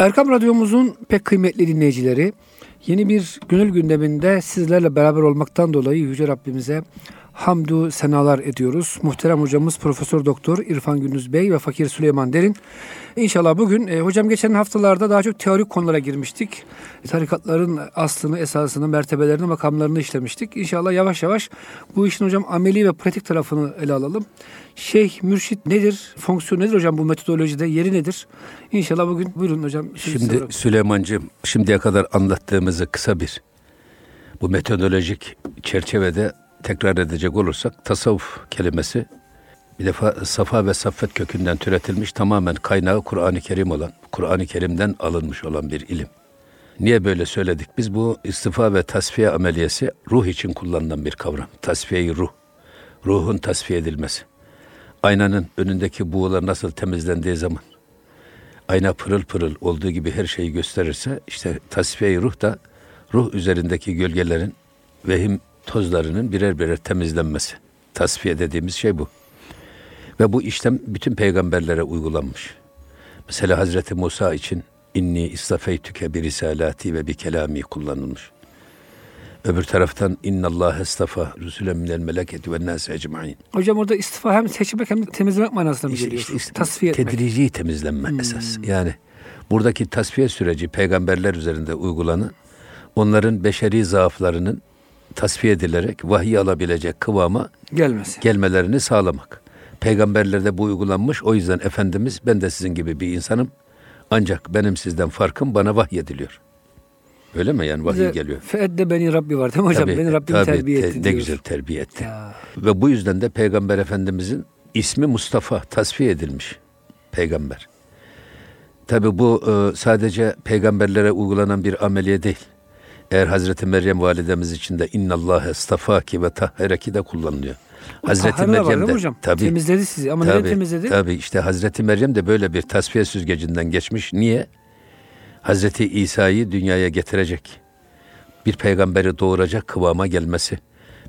Erkam Radyomuzun pek kıymetli dinleyicileri, yeni bir gönül gündeminde sizlerle beraber olmaktan dolayı Yüce Rabbimize hamdu senalar ediyoruz. Muhterem hocamız Profesör Doktor İrfan Gündüz Bey ve Fakir Süleyman Derin. İnşallah bugün e, hocam geçen haftalarda daha çok teorik konulara girmiştik. Tarikatların aslını, esasını, mertebelerini, makamlarını işlemiştik. İnşallah yavaş yavaş bu işin hocam ameli ve pratik tarafını ele alalım. Şeyh, mürşit nedir? Fonksiyon nedir hocam bu metodolojide? Yeri nedir? İnşallah bugün buyurun hocam. Şimdi soruyorum. Süleyman'cığım şimdiye kadar anlattığımızı kısa bir bu metodolojik çerçevede tekrar edecek olursak tasavvuf kelimesi bir defa safa ve saffet kökünden türetilmiş tamamen kaynağı Kur'an-ı Kerim olan, Kur'an-ı Kerim'den alınmış olan bir ilim. Niye böyle söyledik? Biz bu istifa ve tasfiye ameliyesi ruh için kullanılan bir kavram. Tasfiye ruh. Ruhun tasfiye edilmesi. Aynanın önündeki buğular nasıl temizlendiği zaman ayna pırıl pırıl olduğu gibi her şeyi gösterirse işte tasfiye ruh da ruh üzerindeki gölgelerin vehim tozlarının birer birer temizlenmesi. Tasfiye dediğimiz şey bu. Ve bu işlem bütün peygamberlere uygulanmış. Mesela Hazreti Musa için inni istafeytüke bir risalati ve bir kelami kullanılmış. Öbür taraftan inna Allah estafa rusulen minel meleketi ve nâs ecmaîn. Hocam orada istifa hem seçmek hem temizlemek manasına mı işte, geliyor? Işte, işte, tasfiye etmek. Tedrici temizlenme hmm. esas. Yani buradaki tasfiye süreci peygamberler üzerinde uygulanan onların beşeri zaaflarının tasfiye edilerek vahiy alabilecek kıvama gelmesi. gelmelerini sağlamak. Peygamberlerde bu uygulanmış. O yüzden Efendimiz ben de sizin gibi bir insanım. Ancak benim sizden farkım bana vahiy ediliyor. Öyle mi yani vahiy geliyor? Feedde beni Rabbi var değil mi hocam? Tabii, beni Rabbim tabii, terbiye etti te. Ne güzel terbiye etti. Ya. Ve bu yüzden de Peygamber Efendimizin ismi Mustafa tasfiye edilmiş. Peygamber. Tabi bu e, sadece peygamberlere uygulanan bir ameliye değil. Eğer Hazreti Meryem validemiz için de Allah estafaki ve tahhereki de kullanılıyor. O Hazreti Meryem de hocam. Tabii, temizledi sizi ama tabii, neden temizledi? Tabii işte Hazreti Meryem de böyle bir tasfiye süzgecinden geçmiş. Niye? Hazreti İsa'yı dünyaya getirecek. Bir peygamberi doğuracak kıvama gelmesi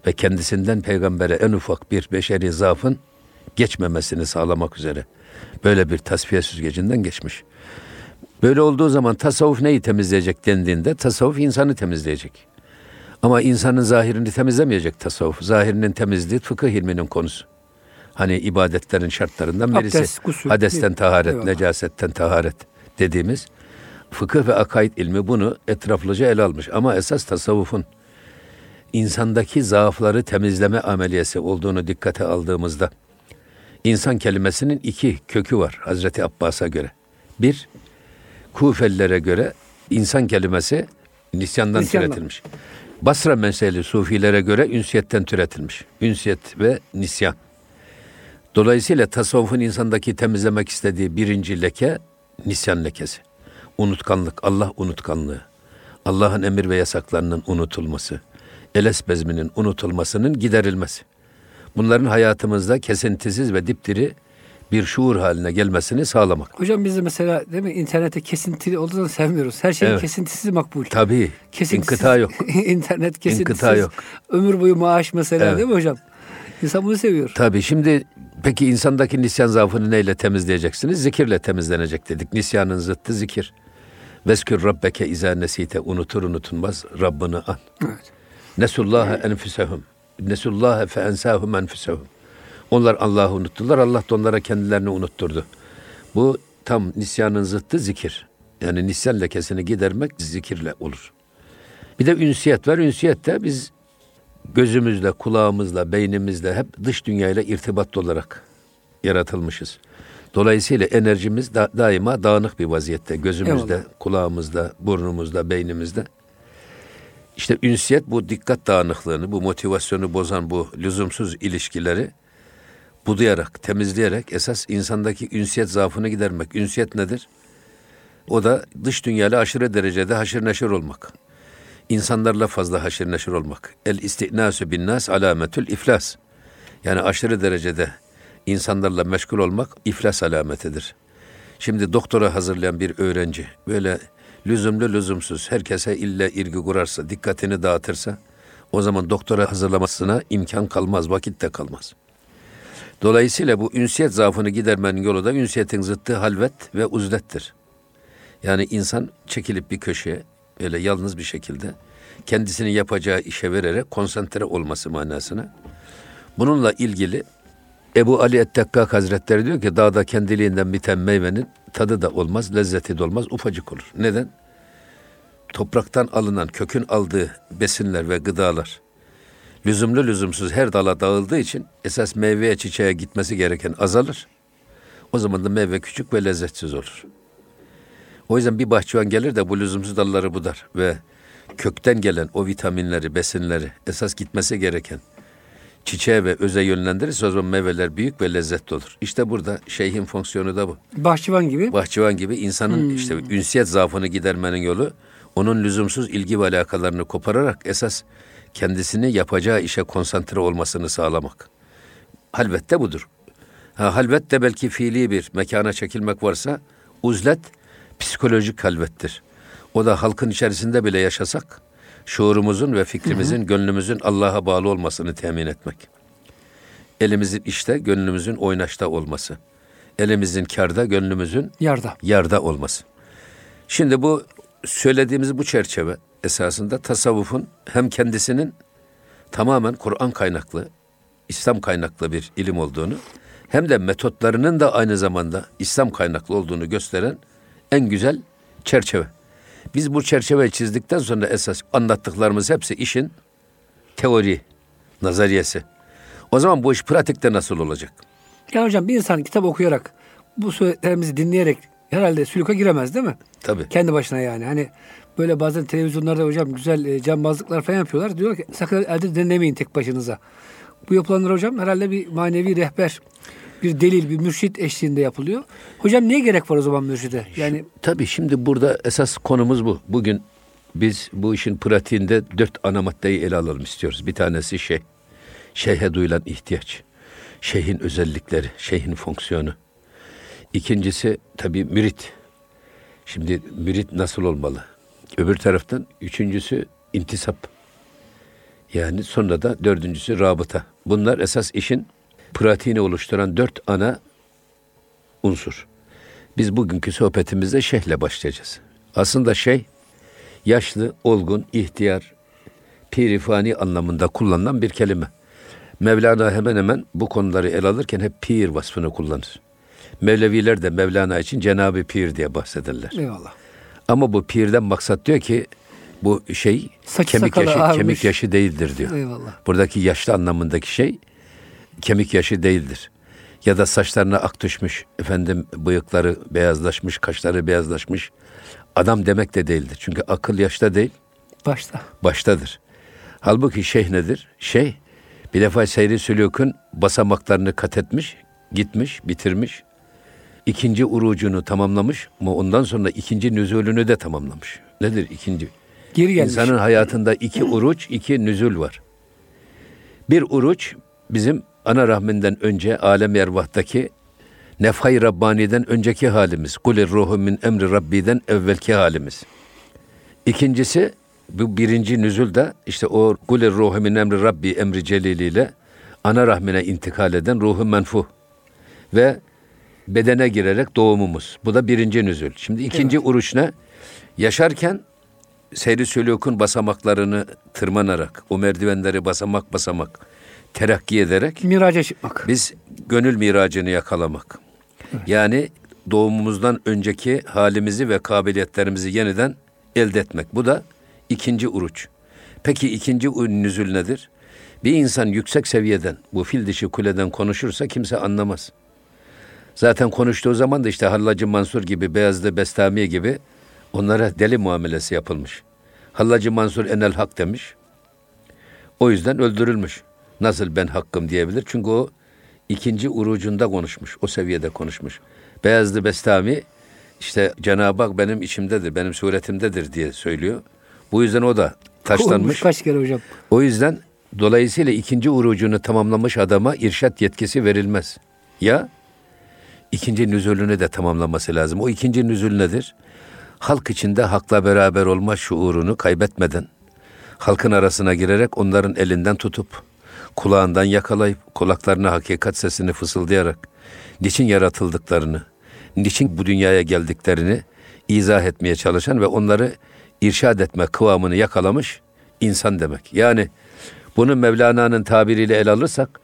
ve kendisinden peygambere en ufak bir beşeri zaafın geçmemesini sağlamak üzere böyle bir tasfiye süzgecinden geçmiş. Böyle olduğu zaman tasavvuf neyi temizleyecek dendiğinde tasavvuf insanı temizleyecek. Ama insanın zahirini temizlemeyecek tasavvuf. Zahirinin temizliği fıkıh ilminin konusu. Hani ibadetlerin şartlarından birisi. Abdest, gusül, Hadesten taharet, Eyvallah. necasetten taharet dediğimiz fıkıh ve akaid ilmi bunu etraflıca ele almış. Ama esas tasavvufun insandaki zaafları temizleme ameliyesi olduğunu dikkate aldığımızda insan kelimesinin iki kökü var Hazreti Abbas'a göre. Bir, Kufelilere göre insan kelimesi nisyandan Nisyandan. türetilmiş. Basra menseli sufilere göre ünsiyetten türetilmiş. Ünsiyet ve nisyan. Dolayısıyla tasavvufun insandaki temizlemek istediği birinci leke nisyan lekesi. Unutkanlık, Allah unutkanlığı. Allah'ın emir ve yasaklarının unutulması. Eles bezminin unutulmasının giderilmesi. Bunların hayatımızda kesintisiz ve dipdiri bir şuur haline gelmesini sağlamak. Hocam biz de mesela değil mi internette kesintili olduğunu sevmiyoruz. Her şeyin evet. kesintisiz makbul. Tabii. Kesintisiz, İnkıta yok. İnternet kesintisiz. İnkıta yok. Ömür boyu maaş mesela evet. değil mi hocam? İnsan bunu seviyor. Tabii şimdi peki insandaki nisyan zaafını neyle temizleyeceksiniz? Zikirle temizlenecek dedik. Nisyanın zıttı zikir. Veskür rabbeke izâ nesite unutur unutulmaz Rabbini an. Evet. Nesullâhe enfüsehum. Nesullâhe fe ensâhum enfusehum. Onlar Allah'ı unuttular. Allah da onlara kendilerini unutturdu. Bu tam nisyanın zıttı zikir. Yani nisyan lekesini gidermek zikirle olur. Bir de ünsiyet var. Ünsiyet de biz gözümüzle, kulağımızla, beynimizle hep dış dünyayla irtibatlı olarak yaratılmışız. Dolayısıyla enerjimiz da, daima dağınık bir vaziyette. Gözümüzde, Eyvallah. kulağımızda, burnumuzda, beynimizde. İşte ünsiyet bu dikkat dağınıklığını, bu motivasyonu bozan bu lüzumsuz ilişkileri budayarak, temizleyerek esas insandaki ünsiyet zaafını gidermek. Ünsiyet nedir? O da dış dünyayla aşırı derecede haşır neşir olmak. İnsanlarla fazla haşır neşir olmak. El istinasu bin nas alametül iflas. Yani aşırı derecede insanlarla meşgul olmak iflas alametidir. Şimdi doktora hazırlayan bir öğrenci böyle lüzumlu lüzumsuz herkese ille ilgi kurarsa, dikkatini dağıtırsa o zaman doktora hazırlamasına imkan kalmaz, vakit de kalmaz. Dolayısıyla bu ünsiyet zaafını gidermenin yolu da ünsiyetin zıttı halvet ve uzlettir. Yani insan çekilip bir köşeye öyle yalnız bir şekilde kendisini yapacağı işe vererek konsantre olması manasına. Bununla ilgili Ebu Ali Ettekkak Hazretleri diyor ki dağda kendiliğinden biten meyvenin tadı da olmaz, lezzeti de olmaz, ufacık olur. Neden? Topraktan alınan, kökün aldığı besinler ve gıdalar lüzumlu lüzumsuz her dala dağıldığı için esas meyveye çiçeğe gitmesi gereken azalır. O zaman da meyve küçük ve lezzetsiz olur. O yüzden bir bahçıvan gelir de bu lüzumsuz dalları budar ve kökten gelen o vitaminleri, besinleri esas gitmesi gereken çiçeğe ve öze yönlendirirse o zaman meyveler büyük ve lezzetli olur. İşte burada şeyhin fonksiyonu da bu. Bahçıvan gibi. Bahçıvan gibi insanın hmm. işte ünsiyet zaafını gidermenin yolu onun lüzumsuz ilgi ve alakalarını kopararak esas kendisini yapacağı işe konsantre olmasını sağlamak. Halvette budur. Ha, halvet de belki fiili bir mekana çekilmek varsa uzlet psikolojik halvettir. O da halkın içerisinde bile yaşasak şuurumuzun ve fikrimizin, hı hı. gönlümüzün Allah'a bağlı olmasını temin etmek. Elimizin işte, gönlümüzün oynaşta olması. Elimizin karda, gönlümüzün yarda. Yarda olması. Şimdi bu söylediğimiz bu çerçeve esasında tasavvufun hem kendisinin tamamen Kur'an kaynaklı, İslam kaynaklı bir ilim olduğunu hem de metotlarının da aynı zamanda İslam kaynaklı olduğunu gösteren en güzel çerçeve. Biz bu çerçeveyi çizdikten sonra esas anlattıklarımız hepsi işin teori, nazariyesi. O zaman bu iş pratikte nasıl olacak? Ya hocam bir insan kitap okuyarak bu söylediklerimizi dinleyerek herhalde sülüka giremez değil mi? Tabii. Kendi başına yani. Hani böyle bazen televizyonlarda hocam güzel e, cambazlıklar falan yapıyorlar. Diyor ki sakın elde dinlemeyin tek başınıza. Bu yapılanlar hocam herhalde bir manevi rehber, bir delil, bir mürşit eşliğinde yapılıyor. Hocam niye gerek var o zaman mürşide? Yani Tabii şimdi burada esas konumuz bu. Bugün biz bu işin pratiğinde dört ana maddeyi ele alalım istiyoruz. Bir tanesi şey, şeyhe duyulan ihtiyaç. Şeyhin özellikleri, şeyhin fonksiyonu. İkincisi tabii mürit. Şimdi mürit nasıl olmalı? Öbür taraftan üçüncüsü intisap. Yani sonra da dördüncüsü rabıta. Bunlar esas işin pratiğini oluşturan dört ana unsur. Biz bugünkü sohbetimizde şeyhle başlayacağız. Aslında şey, yaşlı, olgun, ihtiyar, pirifani anlamında kullanılan bir kelime. Mevlana hemen hemen bu konuları el alırken hep pir vasfını kullanır. Mevleviler de Mevlana için Cenab-ı Pir diye bahsederler. Eyvallah. Ama bu pirden maksat diyor ki bu şey Saç kemik yaşı ağırmış. kemik yaşı değildir diyor. Eyvallah. Buradaki yaşlı anlamındaki şey kemik yaşı değildir. Ya da saçlarına ak düşmüş, efendim bıyıkları beyazlaşmış, kaşları beyazlaşmış. Adam demek de değildir. Çünkü akıl yaşta değil. Başta. Baştadır. Halbuki şeyh nedir? Şey, bir defa seyri sülükün basamaklarını kat etmiş, gitmiş, bitirmiş. İkinci urucunu tamamlamış ama ondan sonra ikinci nüzulünü de tamamlamış. Nedir ikinci? Geri gelmiş. İnsanın hayatında iki uruç, iki nüzul var. Bir uruç bizim ana rahminden önce alem ervahtaki nefhay Rabbani'den önceki halimiz. Kulir ruhu min emri Rabbi'den evvelki halimiz. İkincisi bu birinci nüzul da işte o kulir ruhu min emri Rabbi emri celiliyle ana rahmine intikal eden ruhu menfuh ve bedene girerek doğumumuz. Bu da birinci nüzul. Şimdi ikinci evet. uruç ne? Yaşarken seyri sülükün basamaklarını tırmanarak, o merdivenleri basamak basamak terakki ederek miraca çıkmak. Biz gönül miracını yakalamak. Evet. Yani doğumumuzdan önceki halimizi ve kabiliyetlerimizi yeniden elde etmek. Bu da ikinci uruç. Peki ikinci nüzül nedir? Bir insan yüksek seviyeden, bu fil dişi kuleden konuşursa kimse anlamaz. Zaten konuştuğu zaman da işte Hallacı Mansur gibi, Beyazlı Bestami gibi onlara deli muamelesi yapılmış. Hallacı Mansur enel hak demiş. O yüzden öldürülmüş. Nasıl ben hakkım diyebilir? Çünkü o ikinci urucunda konuşmuş. O seviyede konuşmuş. Beyazlı Bestami işte Cenab-ı Hak benim içimdedir, benim suretimdedir diye söylüyor. Bu yüzden o da taşlanmış. Olmuş kaç kere hocam. O yüzden dolayısıyla ikinci urucunu tamamlamış adama irşat yetkisi verilmez. Ya ikinci nüzulünü de tamamlaması lazım. O ikinci nüzul nedir? Halk içinde hakla beraber olma şuurunu kaybetmeden, halkın arasına girerek onların elinden tutup, kulağından yakalayıp, kulaklarına hakikat sesini fısıldayarak, niçin yaratıldıklarını, niçin bu dünyaya geldiklerini izah etmeye çalışan ve onları irşad etme kıvamını yakalamış insan demek. Yani bunu Mevlana'nın tabiriyle ele alırsak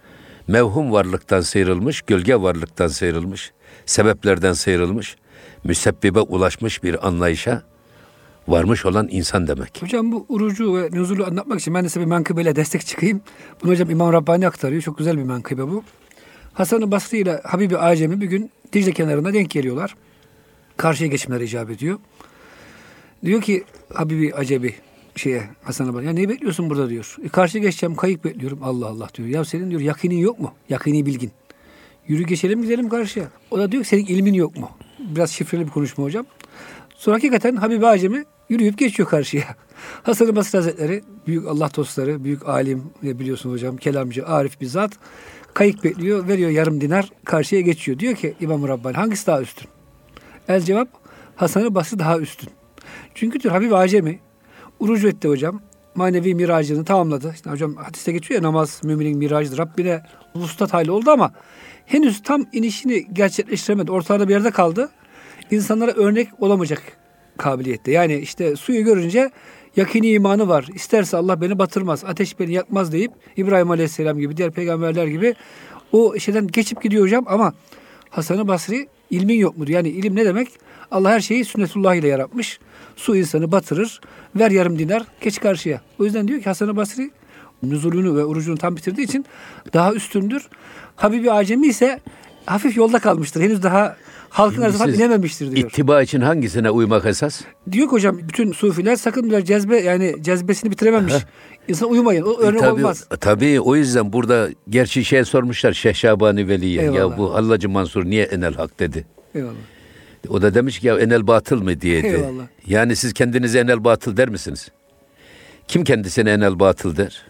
mevhum varlıktan sıyrılmış, gölge varlıktan sıyrılmış, sebeplerden sıyrılmış, müsebbibe ulaşmış bir anlayışa varmış olan insan demek. Hocam bu urucu ve nüzulu anlatmak için ben de size bir menkıbeyle destek çıkayım. Bunu hocam İmam Rabbani aktarıyor. Çok güzel bir menkıbe bu. Hasan-ı Basri ile Habibi Acemi bir gün Dicle kenarında denk geliyorlar. Karşıya geçmeleri icap ediyor. Diyor ki Habibi Acebi şeye Hasan-ı Basri ya neyi bekliyorsun burada diyor. E, karşıya geçeceğim kayık bekliyorum. Allah Allah diyor. Ya senin diyor yakinin yok mu? Yakini bilgin. Yürü geçelim gidelim karşıya. O da diyor ki senin ilmin yok mu? Biraz şifreli bir konuşma hocam. Sonra hakikaten Habibi Acemi yürüyüp geçiyor karşıya. Hasan-ı Basri Hazretleri büyük Allah dostları, büyük alim biliyorsun hocam, kelamcı, arif bir zat. Kayık bekliyor, veriyor yarım dinar, karşıya geçiyor. Diyor ki İmam Rabbani hangisi daha üstün? El cevap Hasan-ı Basri daha üstün. Çünkü diyor Habib Acemi urucu etti hocam. Manevi miracını tamamladı. İşte hocam hadiste geçiyor ya namaz müminin miracıdır. Rabbine vuslat hali oldu ama henüz tam inişini gerçekleştiremedi. Ortada bir yerde kaldı. İnsanlara örnek olamayacak kabiliyette. Yani işte suyu görünce yakini imanı var. İsterse Allah beni batırmaz, ateş beni yakmaz deyip İbrahim Aleyhisselam gibi, diğer peygamberler gibi o şeyden geçip gidiyor hocam ama Hasan-ı Basri ilmin yok mudur? Yani ilim ne demek? Allah her şeyi sünnetullah ile yaratmış. Su insanı batırır. Ver yarım dinar, geç karşıya. O yüzden diyor ki Hasan-ı Basri nüzulünü ve orucunu tam bitirdiği için daha üstündür. Habibi Acemi ise hafif yolda kalmıştır. Henüz daha halkın arasından inememiştir diyor. İttiba için hangisine uymak esas? Diyor ki hocam bütün sufiler sakın diyor cezbe yani cezbesini bitirememiş. İnsan uyumayın. O örnek e, tabii, olmaz. Tabii o yüzden burada gerçi şey sormuşlar Şeyh Şabani Veli'ye. Ya bu Hallacı Mansur niye enel hak dedi. Eyvallah. O da demiş ki ya enel batıl mı diye. Eyvallah. Yani siz kendinize enel batıl der misiniz? Kim kendisine enel batıl der?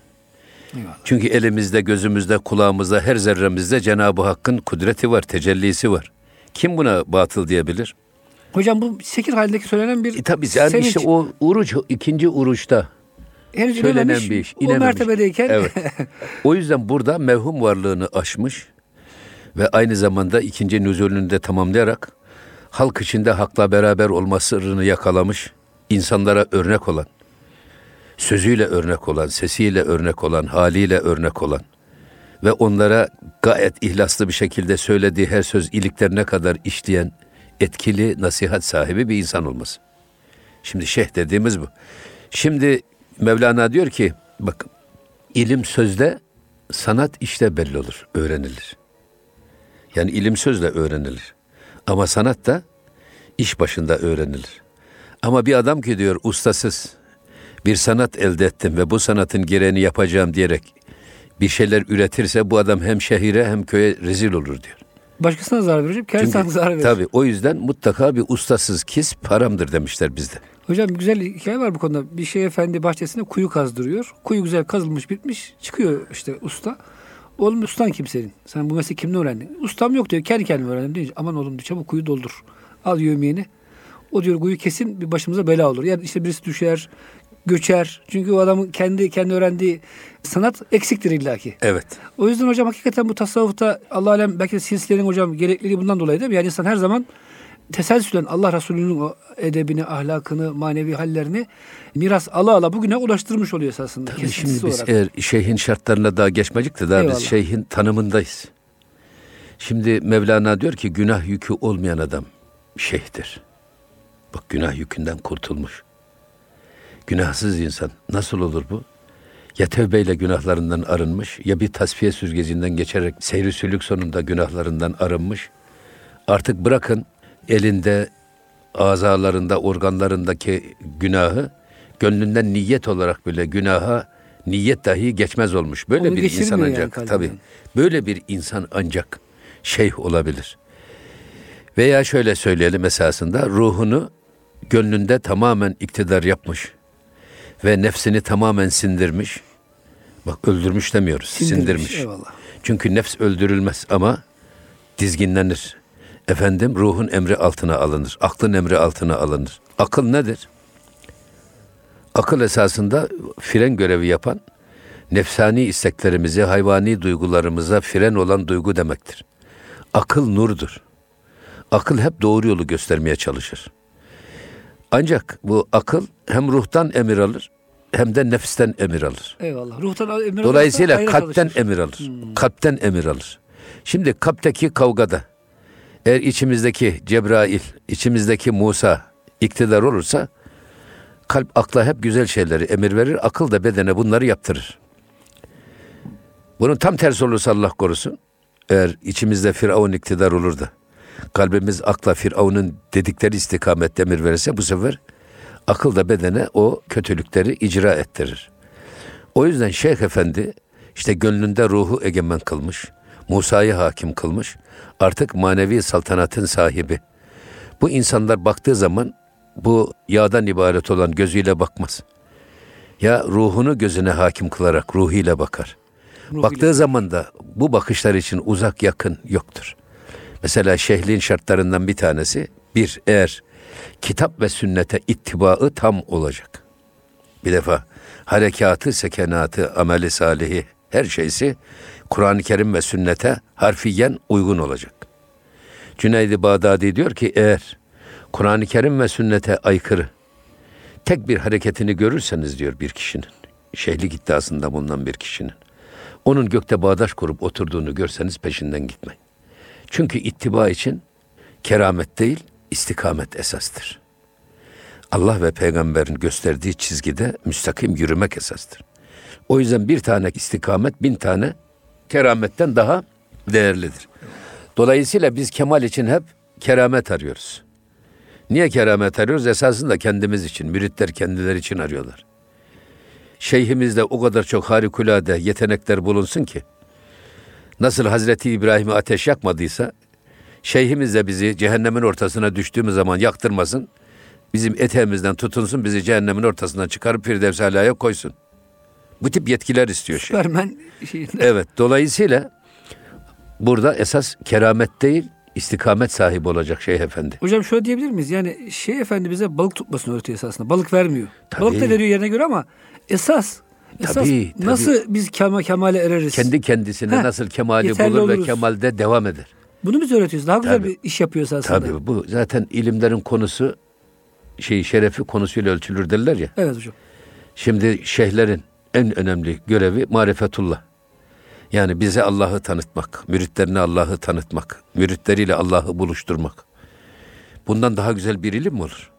Çünkü elimizde, gözümüzde, kulağımızda, her zerremizde Cenab-ı Hakk'ın kudreti var, tecellisi var. Kim buna batıl diyebilir? Hocam bu sekir halindeki söylenen bir e, tabii yani sevinç. işte o uruç, ikinci uruçta Henüz söylenen bir iş. O mertebedeyken. Evet. o yüzden burada mevhum varlığını aşmış ve aynı zamanda ikinci nüzulünü de tamamlayarak halk içinde hakla beraber olma sırrını yakalamış, insanlara örnek olan, sözüyle örnek olan, sesiyle örnek olan, haliyle örnek olan ve onlara gayet ihlaslı bir şekilde söylediği her söz iliklerine kadar işleyen etkili nasihat sahibi bir insan olması. Şimdi şeyh dediğimiz bu. Şimdi Mevlana diyor ki bakın ilim sözde sanat işte belli olur, öğrenilir. Yani ilim sözle öğrenilir. Ama sanat da iş başında öğrenilir. Ama bir adam ki diyor ustasız bir sanat elde ettim ve bu sanatın gereğini yapacağım diyerek bir şeyler üretirse bu adam hem şehire hem köye rezil olur diyor. Başkasına zarar verecek, kendisine zarar verir. Tabii o yüzden mutlaka bir ustasız kis paramdır demişler bizde. Hocam güzel hikaye var bu konuda. Bir şey efendi bahçesinde kuyu kazdırıyor. Kuyu güzel kazılmış bitmiş. Çıkıyor işte usta. Oğlum ustan kimsenin? Sen bu mesleği kimden öğrendin? Ustam yok diyor. Kendi kendime öğrendim deyince. Aman oğlum diyor çabuk kuyu doldur. Al yövmiyeni. O diyor kuyu kesin bir başımıza bela olur. Yani işte birisi düşer, göçer. Çünkü o adamın kendi kendi öğrendiği sanat eksiktir illaki. Evet. O yüzden hocam hakikaten bu tasavvufta Allah alem belki de silsilenin hocam gerekliliği bundan dolayı değil mi? Yani insan her zaman teselsülen Allah Resulü'nün o edebini, ahlakını, manevi hallerini miras ala ala bugüne ulaştırmış oluyor esasında. Tabii şimdi biz olarak. eğer şeyhin şartlarına daha geçmecik de daha Eyvallah. biz şeyhin tanımındayız. Şimdi Mevlana diyor ki günah yükü olmayan adam şeyhtir. Bak günah yükünden kurtulmuş. Günahsız insan. Nasıl olur bu? Ya tevbeyle günahlarından arınmış ya bir tasfiye süzgecinden geçerek seyri sülük sonunda günahlarından arınmış. Artık bırakın elinde, azalarında, organlarındaki günahı gönlünden niyet olarak bile günaha niyet dahi geçmez olmuş. Böyle Onu bir insan ancak yani tabii. Böyle bir insan ancak şeyh olabilir. Veya şöyle söyleyelim esasında ruhunu gönlünde tamamen iktidar yapmış ve nefsini tamamen sindirmiş. Bak öldürmüş demiyoruz, sindirmiş. sindirmiş. Eyvallah. Çünkü nefs öldürülmez ama dizginlenir. Efendim ruhun emri altına alınır, aklın emri altına alınır. Akıl nedir? Akıl esasında fren görevi yapan, nefsani isteklerimizi, hayvani duygularımıza fren olan duygu demektir. Akıl nurdur. Akıl hep doğru yolu göstermeye çalışır. Ancak bu akıl hem ruhtan emir alır hem de nefisten emir alır. Eyvallah. Ruhtan emir Dolayısıyla kalpten çalışır. emir alır. Hmm. Kalpten emir alır. Şimdi kalpteki kavgada eğer içimizdeki Cebrail, içimizdeki Musa iktidar olursa kalp akla hep güzel şeyleri emir verir. Akıl da bedene bunları yaptırır. Bunun tam tersi olursa Allah korusun. Eğer içimizde Firavun iktidar olur da kalbimiz akla Firavun'un dedikleri istikamette emir verirse bu sefer akıl da bedene o kötülükleri icra ettirir. O yüzden Şeyh Efendi işte gönlünde ruhu egemen kılmış. Musa'yı hakim kılmış. Artık manevi saltanatın sahibi. Bu insanlar baktığı zaman bu yağdan ibaret olan gözüyle bakmaz. Ya ruhunu gözüne hakim kılarak ruhiyle bakar. Ruhiyle. Baktığı zaman da bu bakışlar için uzak yakın yoktur. Mesela şehliğin şartlarından bir tanesi bir eğer kitap ve sünnete ittibaı tam olacak. Bir defa harekatı, sekenatı, ameli salihi her şeysi Kur'an-ı Kerim ve sünnete harfiyen uygun olacak. Cüneyd-i Bağdadi diyor ki eğer Kur'an-ı Kerim ve sünnete aykırı tek bir hareketini görürseniz diyor bir kişinin, şehlik iddiasında bulunan bir kişinin, onun gökte bağdaş kurup oturduğunu görseniz peşinden gitmeyin. Çünkü ittiba için keramet değil, istikamet esastır. Allah ve peygamberin gösterdiği çizgide müstakim yürümek esastır. O yüzden bir tane istikamet bin tane kerametten daha değerlidir. Dolayısıyla biz kemal için hep keramet arıyoruz. Niye keramet arıyoruz? Esasında kendimiz için, müritler kendileri için arıyorlar. Şeyhimizde o kadar çok harikulade yetenekler bulunsun ki, nasıl Hazreti İbrahim'i ateş yakmadıysa, şeyhimiz de bizi cehennemin ortasına düştüğümüz zaman yaktırmasın, bizim eteğimizden tutunsun, bizi cehennemin ortasından çıkarıp Firdevs Ala'ya koysun. Bu tip yetkiler istiyor şey. Süpermen şeyinde. Evet, dolayısıyla burada esas keramet değil, istikamet sahibi olacak Şeyh Efendi. Hocam şöyle diyebilir miyiz? Yani Şeyh Efendi bize balık tutmasını öğretiyor esasında. Balık vermiyor. Tabii. Balık da veriyor yerine göre ama esas Esas tabii, tabii. nasıl biz kema, kemale ereriz? Kendi kendisine Heh, nasıl kemali bulur oluruz. ve kemalde devam eder. Bunu biz öğretiyoruz. Daha güzel tabii. bir iş yapıyoruz aslında. Tabii bu zaten ilimlerin konusu şey şerefi konusuyla ölçülür derler ya. Evet hocam. Şimdi şeyhlerin en önemli görevi marifetullah. Yani bize Allah'ı tanıtmak, müritlerine Allah'ı tanıtmak, müritleriyle Allah'ı buluşturmak. Bundan daha güzel bir ilim mi olur?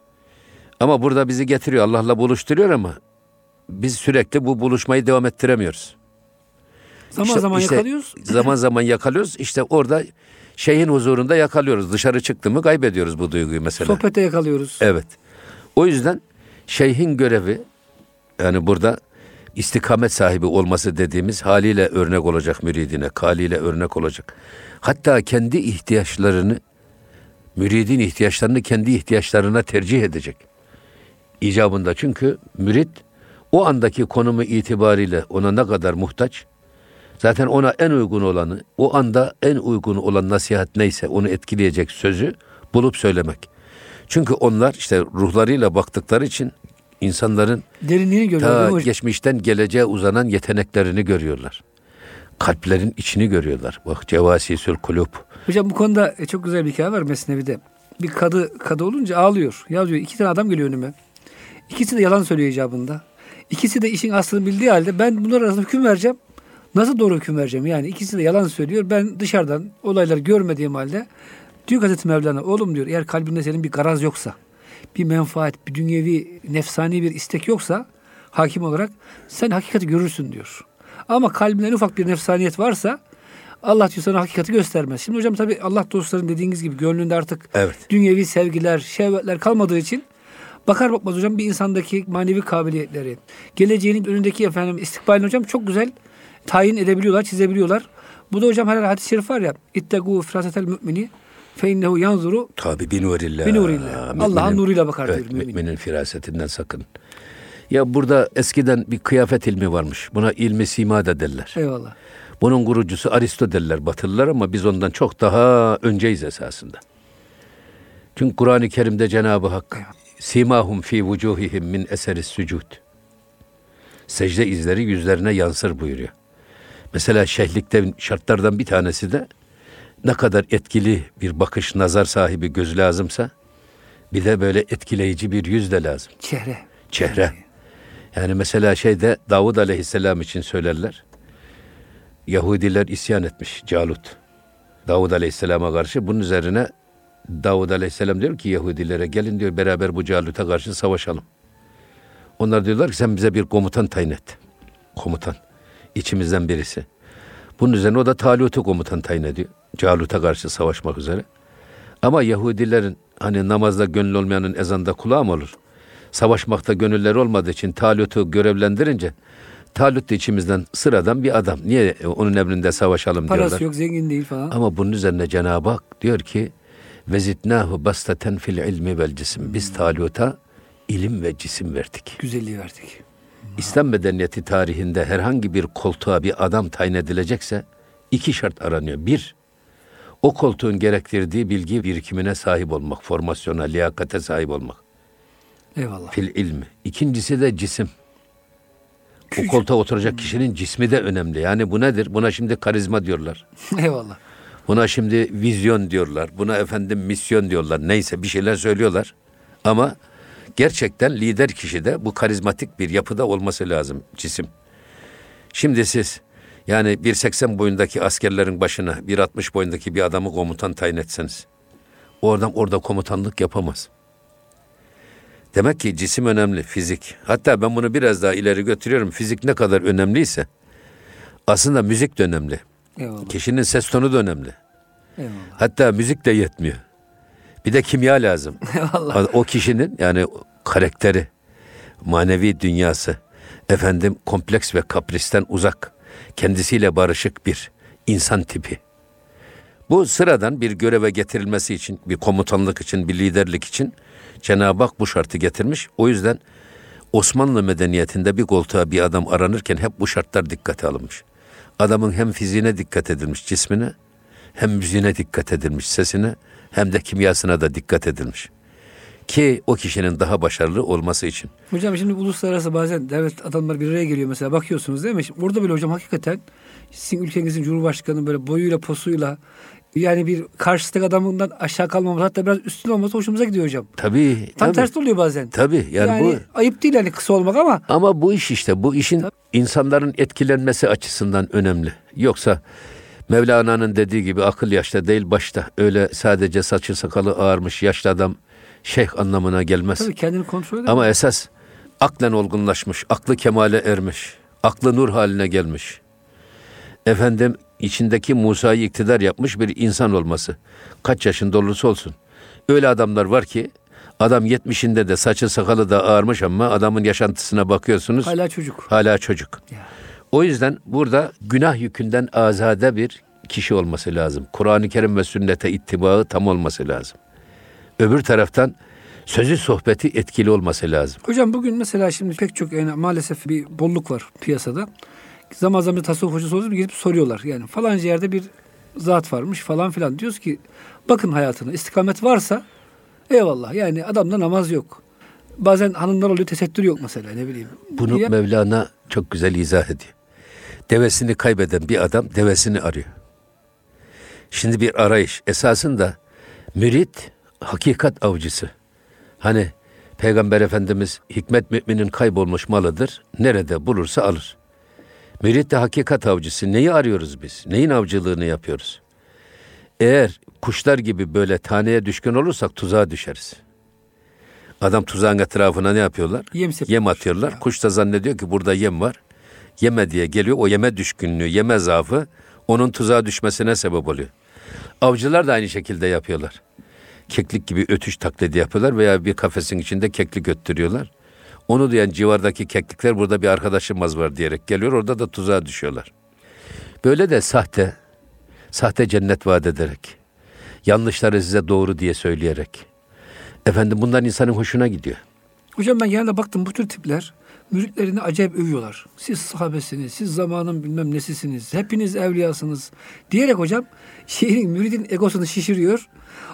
Ama burada bizi getiriyor, Allah'la buluşturuyor ama biz sürekli bu buluşmayı devam ettiremiyoruz. Zaman işte, zaman işte, yakalıyoruz. Zaman zaman yakalıyoruz. İşte orada şeyhin huzurunda yakalıyoruz. Dışarı çıktı mı kaybediyoruz bu duyguyu mesela. Sohbete yakalıyoruz. Evet. O yüzden şeyhin görevi yani burada istikamet sahibi olması dediğimiz haliyle örnek olacak müridine, haliyle örnek olacak. Hatta kendi ihtiyaçlarını, müridin ihtiyaçlarını kendi ihtiyaçlarına tercih edecek. İcabında çünkü mürid o andaki konumu itibariyle ona ne kadar muhtaç, zaten ona en uygun olanı, o anda en uygun olan nasihat neyse onu etkileyecek sözü bulup söylemek. Çünkü onlar işte ruhlarıyla baktıkları için insanların derinliğini görüyorlar. Ta geçmişten geleceğe uzanan yeteneklerini görüyorlar. Kalplerin içini görüyorlar. Bak Cevasisül Kulub. Hocam bu konuda e, çok güzel bir hikaye var Mesnevi'de. Bir kadı kadı olunca ağlıyor. Ya diyor iki tane adam geliyor önüme. İkisi de yalan söylüyor icabında. İkisi de işin aslını bildiği halde ben bunlar arasında hüküm vereceğim. Nasıl doğru hüküm vereceğim? Yani ikisi de yalan söylüyor. Ben dışarıdan olayları görmediğim halde diyor Hazreti Mevlana oğlum diyor eğer kalbinde senin bir garaz yoksa bir menfaat, bir dünyevi, nefsani bir istek yoksa hakim olarak sen hakikati görürsün diyor. Ama kalbinde ufak bir nefsaniyet varsa Allah diyor sana hakikati göstermez. Şimdi hocam tabi Allah dostların dediğiniz gibi gönlünde artık evet. dünyevi sevgiler, şehvetler kalmadığı için bakar bakmaz hocam bir insandaki manevi kabiliyetleri, geleceğinin önündeki efendim istikbalini hocam çok güzel tayin edebiliyorlar, çizebiliyorlar. Bu da hocam her hadis-i şerif var ya. İttegu firasetel mümini fe innehu yanzuru Tabi binurillah. Binurillah. Allah'ın nuruyla bakar evet, diyor mümin. Müminin firasetinden sakın. Ya burada eskiden bir kıyafet ilmi varmış. Buna ilmi sima da derler. Eyvallah. Bunun kurucusu Aristo derler Batılılar ama biz ondan çok daha önceyiz esasında. Çünkü Kur'an-ı Kerim'de Cenab-ı Hak simahum fi vucuhihim min eseri sucud. Secde izleri yüzlerine yansır buyuruyor. Mesela şehlikte şartlardan bir tanesi de ne kadar etkili bir bakış, nazar sahibi göz lazımsa Bir de böyle etkileyici bir yüz de lazım. Çehre. Çehre. Yani mesela şeyde Davud Aleyhisselam için söylerler. Yahudiler isyan etmiş Calut. Davud Aleyhisselam'a karşı. Bunun üzerine Davud Aleyhisselam diyor ki Yahudilere gelin diyor beraber bu Calut'a karşı savaşalım. Onlar diyorlar ki sen bize bir komutan tayin et. Komutan. İçimizden birisi. Bunun üzerine o da Talut'u komutan tayin ediyor. Calut'a karşı savaşmak üzere. Ama Yahudilerin hani namazda gönül olmayanın ezanda kulağı mı olur? Savaşmakta gönülleri olmadığı için Talut'u görevlendirince Talut da içimizden sıradan bir adam. Niye onun emrinde savaşalım Parası diyorlar. yok, zengin değil falan. Ama bunun üzerine Cenab-ı Hak diyor ki vezidnahu bastaten fil ilmi vel cisim. Biz Talut'a ilim ve cisim verdik. Güzelliği verdik. İslam medeniyeti tarihinde herhangi bir koltuğa bir adam tayin edilecekse iki şart aranıyor. Bir, o koltuğun gerektirdiği bilgi birikimine sahip olmak, formasyona, liyakate sahip olmak. Eyvallah. Fil ilmi. İkincisi de cisim. O Küçük. koltuğa oturacak kişinin cismi de önemli. Yani bu nedir? Buna şimdi karizma diyorlar. Eyvallah. Buna şimdi vizyon diyorlar. Buna efendim misyon diyorlar. Neyse bir şeyler söylüyorlar. Ama gerçekten lider kişide bu karizmatik bir yapıda olması lazım cisim. Şimdi siz yani 1.80 boyundaki askerlerin başına 1.60 boyundaki bir adamı komutan tayin etseniz o adam orada komutanlık yapamaz. Demek ki cisim önemli, fizik. Hatta ben bunu biraz daha ileri götürüyorum. Fizik ne kadar önemliyse aslında müzik de önemli. Eyvallah. Kişinin ses tonu da önemli. Eyvallah. Hatta müzik de yetmiyor. Bir de kimya lazım. Eyvallah. O kişinin yani karakteri, manevi dünyası, efendim kompleks ve kapristen uzak, kendisiyle barışık bir insan tipi. Bu sıradan bir göreve getirilmesi için, bir komutanlık için, bir liderlik için Cenab-ı Hak bu şartı getirmiş. O yüzden Osmanlı medeniyetinde bir koltuğa bir adam aranırken hep bu şartlar dikkate alınmış. Adamın hem fiziğine dikkat edilmiş, cismine, hem müziğine dikkat edilmiş, sesine, hem de kimyasına da dikkat edilmiş. Ki o kişinin daha başarılı olması için. Hocam şimdi uluslararası bazen devlet adamlar bir araya geliyor mesela bakıyorsunuz değil mi? Burada bile hocam hakikaten sizin ülkenizin cumhurbaşkanı böyle boyuyla posuyla yani bir karşısındaki adamından aşağı kalmaması hatta biraz üstün olması hoşumuza gidiyor hocam. Tabii, Tam tabii. tersi oluyor bazen. Tabii yani, Yani, bu ayıp değil yani kısa olmak ama ama bu iş işte bu işin insanların etkilenmesi açısından önemli. Yoksa Mevlana'nın dediği gibi akıl yaşta değil başta. Öyle sadece saçı sakalı ağarmış yaşlı adam şeyh anlamına gelmez. tabii kendini kontrol edemez. Ama esas aklen olgunlaşmış, aklı kemale ermiş, aklı nur haline gelmiş. Efendim içindeki Musa'yı iktidar yapmış bir insan olması. Kaç yaşında olursa olsun. Öyle adamlar var ki adam 70'inde de saçı sakalı da ağarmış ama adamın yaşantısına bakıyorsunuz Hala çocuk. hala çocuk. Ya. O yüzden burada günah yükünden azade bir kişi olması lazım. Kur'an-ı Kerim ve sünnete ittibaı tam olması lazım. Öbür taraftan sözü sohbeti etkili olması lazım. Hocam bugün mesela şimdi pek çok yani maalesef bir bolluk var piyasada. Zaman zaman tasavvuf hocası oluyor gidip soruyorlar. Yani falanca yerde bir zat varmış falan filan. Diyoruz ki bakın hayatına istikamet varsa eyvallah. Yani adamda namaz yok. Bazen hanımlar oluyor tesettür yok mesela ne bileyim. Bunu Ya- Mevlana çok güzel izah ediyor. Devesini kaybeden bir adam devesini arıyor. Şimdi bir arayış. Esasında mürit hakikat avcısı. Hani Peygamber Efendimiz hikmet müminin kaybolmuş malıdır. Nerede bulursa alır. Mürit de hakikat avcısı. Neyi arıyoruz biz? Neyin avcılığını yapıyoruz? Eğer kuşlar gibi böyle taneye düşkün olursak tuzağa düşeriz. Adam tuzağın etrafına ne yapıyorlar? Yem. Yem atıyorlar. Kuş da zannediyor ki burada yem var. Yeme diye geliyor. O yeme düşkünlüğü, yeme zaafı onun tuzağa düşmesine sebep oluyor. Avcılar da aynı şekilde yapıyorlar. Keklik gibi ötüş taklidi yapıyorlar veya bir kafesin içinde keklik öttürüyorlar. Onu duyan civardaki keklikler burada bir arkadaşımız var diyerek geliyor. Orada da tuzağa düşüyorlar. Böyle de sahte, sahte cennet vaat ederek, yanlışları size doğru diye söyleyerek. Efendim bundan insanın hoşuna gidiyor. Hocam ben genelde baktım bu tür tipler müritlerini acayip övüyorlar. Siz sahabesiniz, siz zamanın bilmem nesisiniz, hepiniz evliyasınız diyerek hocam şeyin müridin egosunu şişiriyor.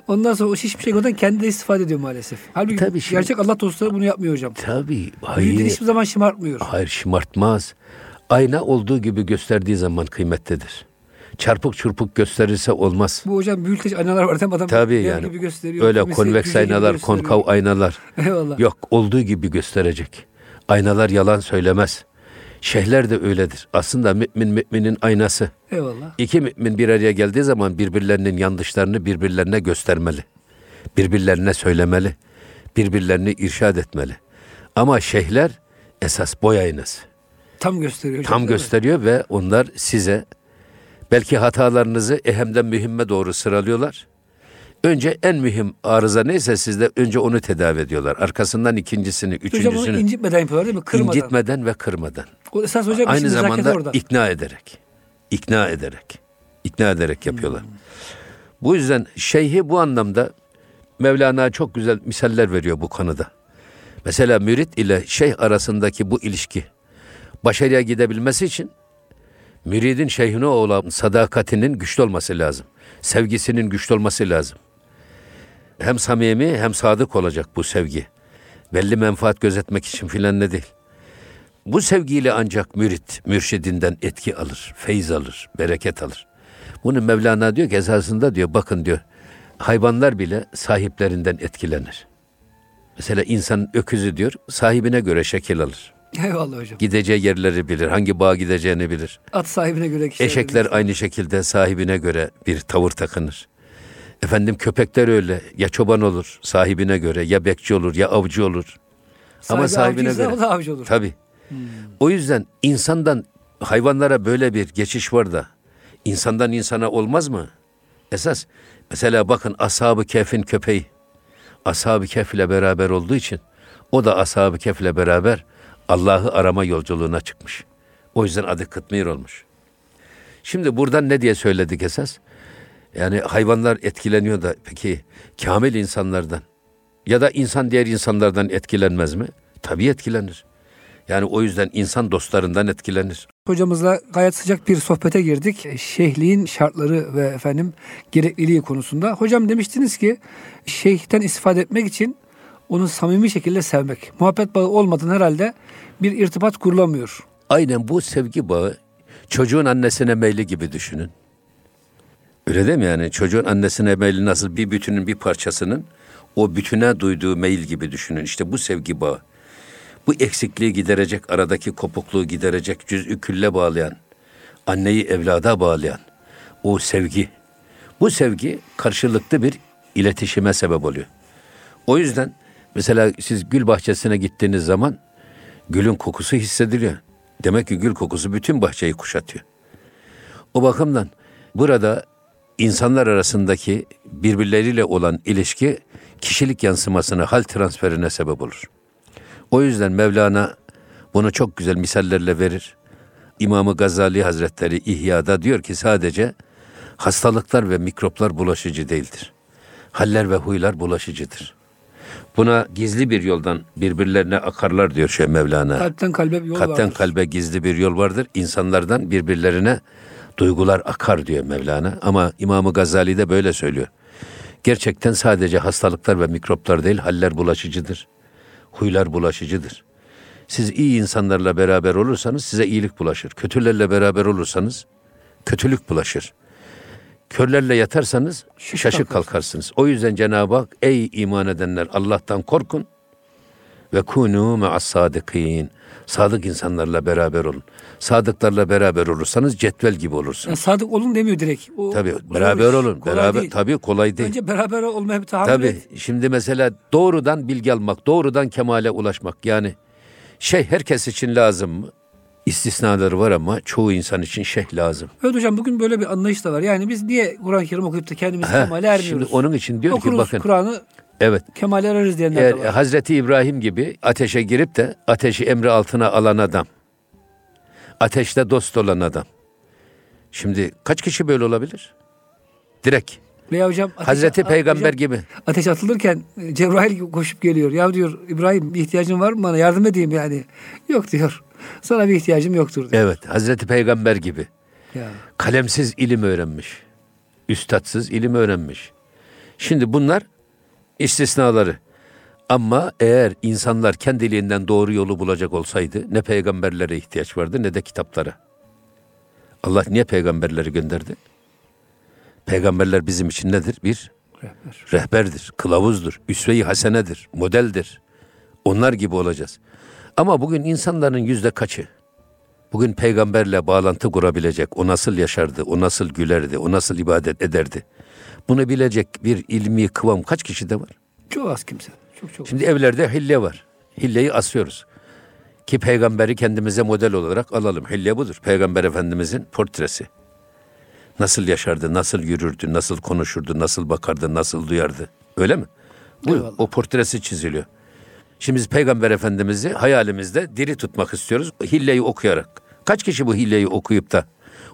Ondan sonra o şişmiş egodan kendi de istifade ediyor maalesef. Halbuki Tabii şimdi- gerçek Allah dostları bunu yapmıyor hocam. Tabii. Hayır. hiçbir zaman şımartmıyor. Hayır şımartmaz. Ayna olduğu gibi gösterdiği zaman kıymetlidir. çarpık çırpık gösterirse olmaz. Bu hocam büyüteç aynalar var değil mi? Adam Tabii yani. gibi gösteriyor. Öyle konveks aynalar, konkav aynalar. Eyvallah. Yok olduğu gibi gösterecek. Aynalar yalan söylemez. Şeyhler de öyledir. Aslında mümin müminin aynası. Eyvallah. İki mümin bir araya geldiği zaman birbirlerinin yanlışlarını birbirlerine göstermeli. Birbirlerine söylemeli. Birbirlerini irşad etmeli. Ama şeyhler esas boy aynası. Tam gösteriyor hocam. Tam değil mi? gösteriyor ve onlar size belki hatalarınızı ehemden mühimme doğru sıralıyorlar. Önce en mühim arıza neyse sizde önce onu tedavi ediyorlar. Arkasından ikincisini, Hocam onu üçüncüsünü incitmeden yapıyorlar değil mi? Kırmadan. incitmeden ve kırmadan. O esas hocam Aynı zamanda orada. ikna ederek. ikna ederek. ikna ederek yapıyorlar. Bu yüzden şeyhi bu anlamda Mevlana çok güzel misaller veriyor bu konuda. Mesela mürit ile şeyh arasındaki bu ilişki başarıya gidebilmesi için müridin şeyhine olan sadakatinin güçlü olması lazım. Sevgisinin güçlü olması lazım. Hem samimi hem sadık olacak bu sevgi. Belli menfaat gözetmek için filan ne değil. Bu sevgiyle ancak mürit mürşidinden etki alır, feyiz alır, bereket alır. Bunu Mevlana diyor ki esasında diyor bakın diyor hayvanlar bile sahiplerinden etkilenir. Mesela insan öküzü diyor sahibine göre şekil alır. Eyvallah hocam. Gideceği yerleri bilir, hangi bağa gideceğini bilir. At sahibine göre kişiler. Eşekler aynı şekilde sahibine göre bir tavır takınır. Efendim köpekler öyle ya çoban olur sahibine göre ya bekçi olur ya avcı olur. Ama sahibine göre. O da avcı olur. Tabii. O yüzden insandan hayvanlara böyle bir geçiş var da insandan insana olmaz mı? Esas mesela bakın ashab-ı kehfin köpeği ashab-ı kehf ile beraber olduğu için o da ashab-ı kehf ile beraber Allah'ı arama yolculuğuna çıkmış. O yüzden adı Kıtmir olmuş. Şimdi buradan ne diye söyledik esas? Yani hayvanlar etkileniyor da peki kamil insanlardan ya da insan diğer insanlardan etkilenmez mi? Tabii etkilenir. Yani o yüzden insan dostlarından etkilenir. Hocamızla gayet sıcak bir sohbete girdik. Şeyhliğin şartları ve efendim gerekliliği konusunda. Hocam demiştiniz ki şeyhten istifade etmek için onu samimi şekilde sevmek. Muhabbet bağı olmadan herhalde bir irtibat kurulamıyor. Aynen bu sevgi bağı çocuğun annesine meyli gibi düşünün. Öyle değil mi yani? Çocuğun annesine meyli nasıl bir bütünün bir parçasının o bütüne duyduğu meyil gibi düşünün. İşte bu sevgi bağı. Bu eksikliği giderecek, aradaki kopukluğu giderecek, cüz'ü külle bağlayan, anneyi evlada bağlayan o sevgi. Bu sevgi karşılıklı bir iletişime sebep oluyor. O yüzden mesela siz gül bahçesine gittiğiniz zaman gülün kokusu hissediliyor. Demek ki gül kokusu bütün bahçeyi kuşatıyor. O bakımdan burada insanlar arasındaki birbirleriyle olan ilişki kişilik yansımasına, hal transferine sebep olur. O yüzden Mevlana bunu çok güzel misallerle verir. İmamı Gazali Hazretleri İhya'da diyor ki sadece hastalıklar ve mikroplar bulaşıcı değildir. Haller ve huylar bulaşıcıdır. Buna gizli bir yoldan birbirlerine akarlar diyor şey Mevlana. Kalpten kalbe bir yol Kalpten vardır. kalbe gizli bir yol vardır. İnsanlardan birbirlerine duygular akar diyor Mevlana. Ama İmam-ı Gazali de böyle söylüyor. Gerçekten sadece hastalıklar ve mikroplar değil, haller bulaşıcıdır. Huylar bulaşıcıdır. Siz iyi insanlarla beraber olursanız size iyilik bulaşır. Kötülerle beraber olursanız kötülük bulaşır. Körlerle yatarsanız Şaşık şaşık kalkarsınız. O yüzden Cenab-ı Hak ey iman edenler Allah'tan korkun ve kunu ma'as sadıkîn. Sadık insanlarla beraber olun. Sadıklarla beraber olursanız cetvel gibi olursunuz. Yani sadık olun demiyor direkt. O, Tabii beraber iş, olun. kolay Beraber değil. tabii kolay değil. Önce beraber olmaya bir tahammül Tabii. et. Şimdi mesela doğrudan bilgi almak, doğrudan kemale ulaşmak. Yani şey herkes için lazım mı? İstisnaları var ama çoğu insan için şeyh lazım. Evet hocam bugün böyle bir anlayış da var. Yani biz niye Kur'an-ı Kerim okuyup da kendimizi kemale ermiyoruz? Şimdi onun için diyor Okuruz ki bakın Kur'an'ı evet kemale ereriz diyenler eğer de var. Hazreti İbrahim gibi ateşe girip de ateşi emri altına alan adam. Ateşte dost olan adam. Şimdi kaç kişi böyle olabilir? Direkt. Veya hocam ateş- Hazreti a- Peygamber hocam, gibi. ateş atılırken e, Cebrail koşup geliyor. Ya diyor İbrahim ihtiyacın var mı bana yardım edeyim yani. Yok diyor. Sana bir ihtiyacım yoktur diyor. Evet, Hazreti Peygamber gibi. Ya. Kalemsiz ilim öğrenmiş. Üstadsız ilim öğrenmiş. Şimdi bunlar istisnaları. Ama eğer insanlar kendiliğinden doğru yolu bulacak olsaydı ne peygamberlere ihtiyaç vardı ne de kitaplara. Allah niye peygamberleri gönderdi? Peygamberler bizim için nedir? Bir Rehber. rehberdir, kılavuzdur, üsve-i hasenedir, modeldir. Onlar gibi olacağız. Ama bugün insanların yüzde kaçı bugün peygamberle bağlantı kurabilecek, o nasıl yaşardı, o nasıl gülerdi, o nasıl ibadet ederdi. Bunu bilecek bir ilmi kıvam kaç kişide var? Çok az kimse. Çok çok. Şimdi evlerde hille var. Hilleyi asıyoruz. Ki peygamberi kendimize model olarak alalım. Hille budur. Peygamber Efendimizin portresi. Nasıl yaşardı, nasıl yürürdü, nasıl konuşurdu, nasıl bakardı, nasıl duyardı. Öyle mi? Bu Eyvallah. o portresi çiziliyor. Şimdi biz Peygamber Efendimiz'i hayalimizde diri tutmak istiyoruz. Hilleyi okuyarak. Kaç kişi bu hilleyi okuyup da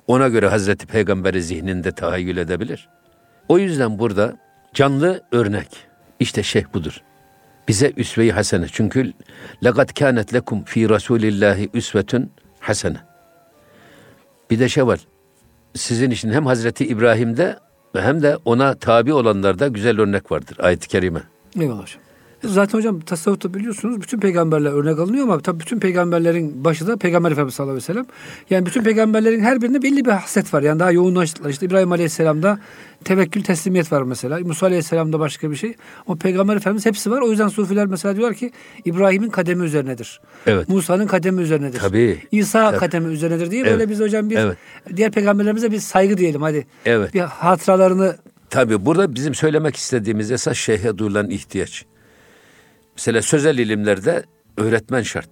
ona göre Hazreti Peygamber'i zihninde tahayyül edebilir? O yüzden burada canlı örnek işte şeyh budur. Bize üsve-i hasene. Çünkü lekat kânet lekum fi rasulillahi üsvetun hasene. Bir de şey var. Sizin için hem Hazreti İbrahim'de hem de ona tabi olanlarda güzel örnek vardır ayet-i kerime. Eyvallah hocam. Zaten hocam tasavvufta biliyorsunuz bütün peygamberler örnek alınıyor ama tabii bütün peygamberlerin başı da Peygamber Efendimiz sallallahu aleyhi ve sellem. Yani bütün peygamberlerin her birinde belli bir haslet var. Yani daha yoğunlaştılar. İşte İbrahim aleyhisselamda tevekkül teslimiyet var mesela. Musa aleyhisselamda başka bir şey. O peygamber Efendimiz hepsi var. O yüzden sufiler mesela diyorlar ki İbrahim'in kademi üzerinedir. Evet. Musa'nın kademi üzerinedir. Tabii. İsa tabii. kademi üzerinedir diye evet. böyle biz hocam bir evet. diğer peygamberlerimize bir saygı diyelim hadi. Evet. Bir hatıralarını Tabii burada bizim söylemek istediğimiz esas şeyhe duyulan ihtiyaç. Mesela sözel ilimlerde öğretmen şart.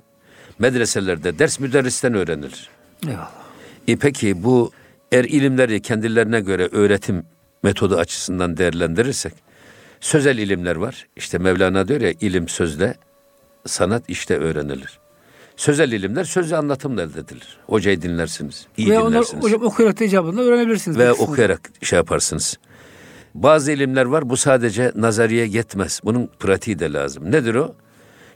Medreselerde ders müderristen öğrenilir. Eyvallah. E peki bu er ilimleri kendilerine göre öğretim metodu açısından değerlendirirsek sözel ilimler var. İşte Mevlana diyor ya ilim sözle, sanat işte öğrenilir. Sözel ilimler sözlü anlatımla elde edilir. Hocayı dinlersiniz, iyi Ve dinlersiniz. Onlar, hocam okuyarak da icabında öğrenebilirsiniz. Ve okuyarak şey yaparsınız. Bazı ilimler var bu sadece nazariye yetmez. Bunun pratiği de lazım. Nedir o?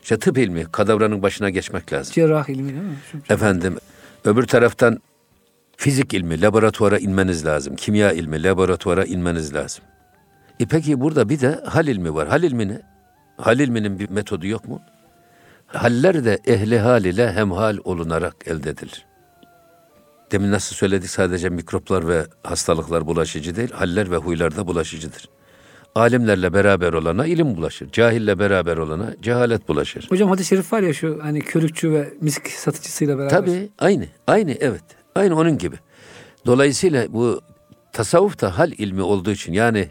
İşte tıp ilmi, kadavranın başına geçmek lazım. Cerrah ilmi değil mi? Efendim, öbür taraftan fizik ilmi, laboratuvara inmeniz lazım. Kimya ilmi, laboratuvara inmeniz lazım. E peki burada bir de hal ilmi var. Hal ilmi ne? Hal ilminin bir metodu yok mu? Haller de ehli hal ile hemhal olunarak elde edilir. Demin nasıl söyledik sadece mikroplar ve hastalıklar bulaşıcı değil, haller ve huylar da bulaşıcıdır. Alimlerle beraber olana ilim bulaşır. Cahille beraber olana cehalet bulaşır. Hocam hadis-i şerif var ya şu hani körükçü ve misk satıcısıyla beraber. Tabii aynı. Aynı evet. Aynı onun gibi. Dolayısıyla bu tasavvuf da hal ilmi olduğu için yani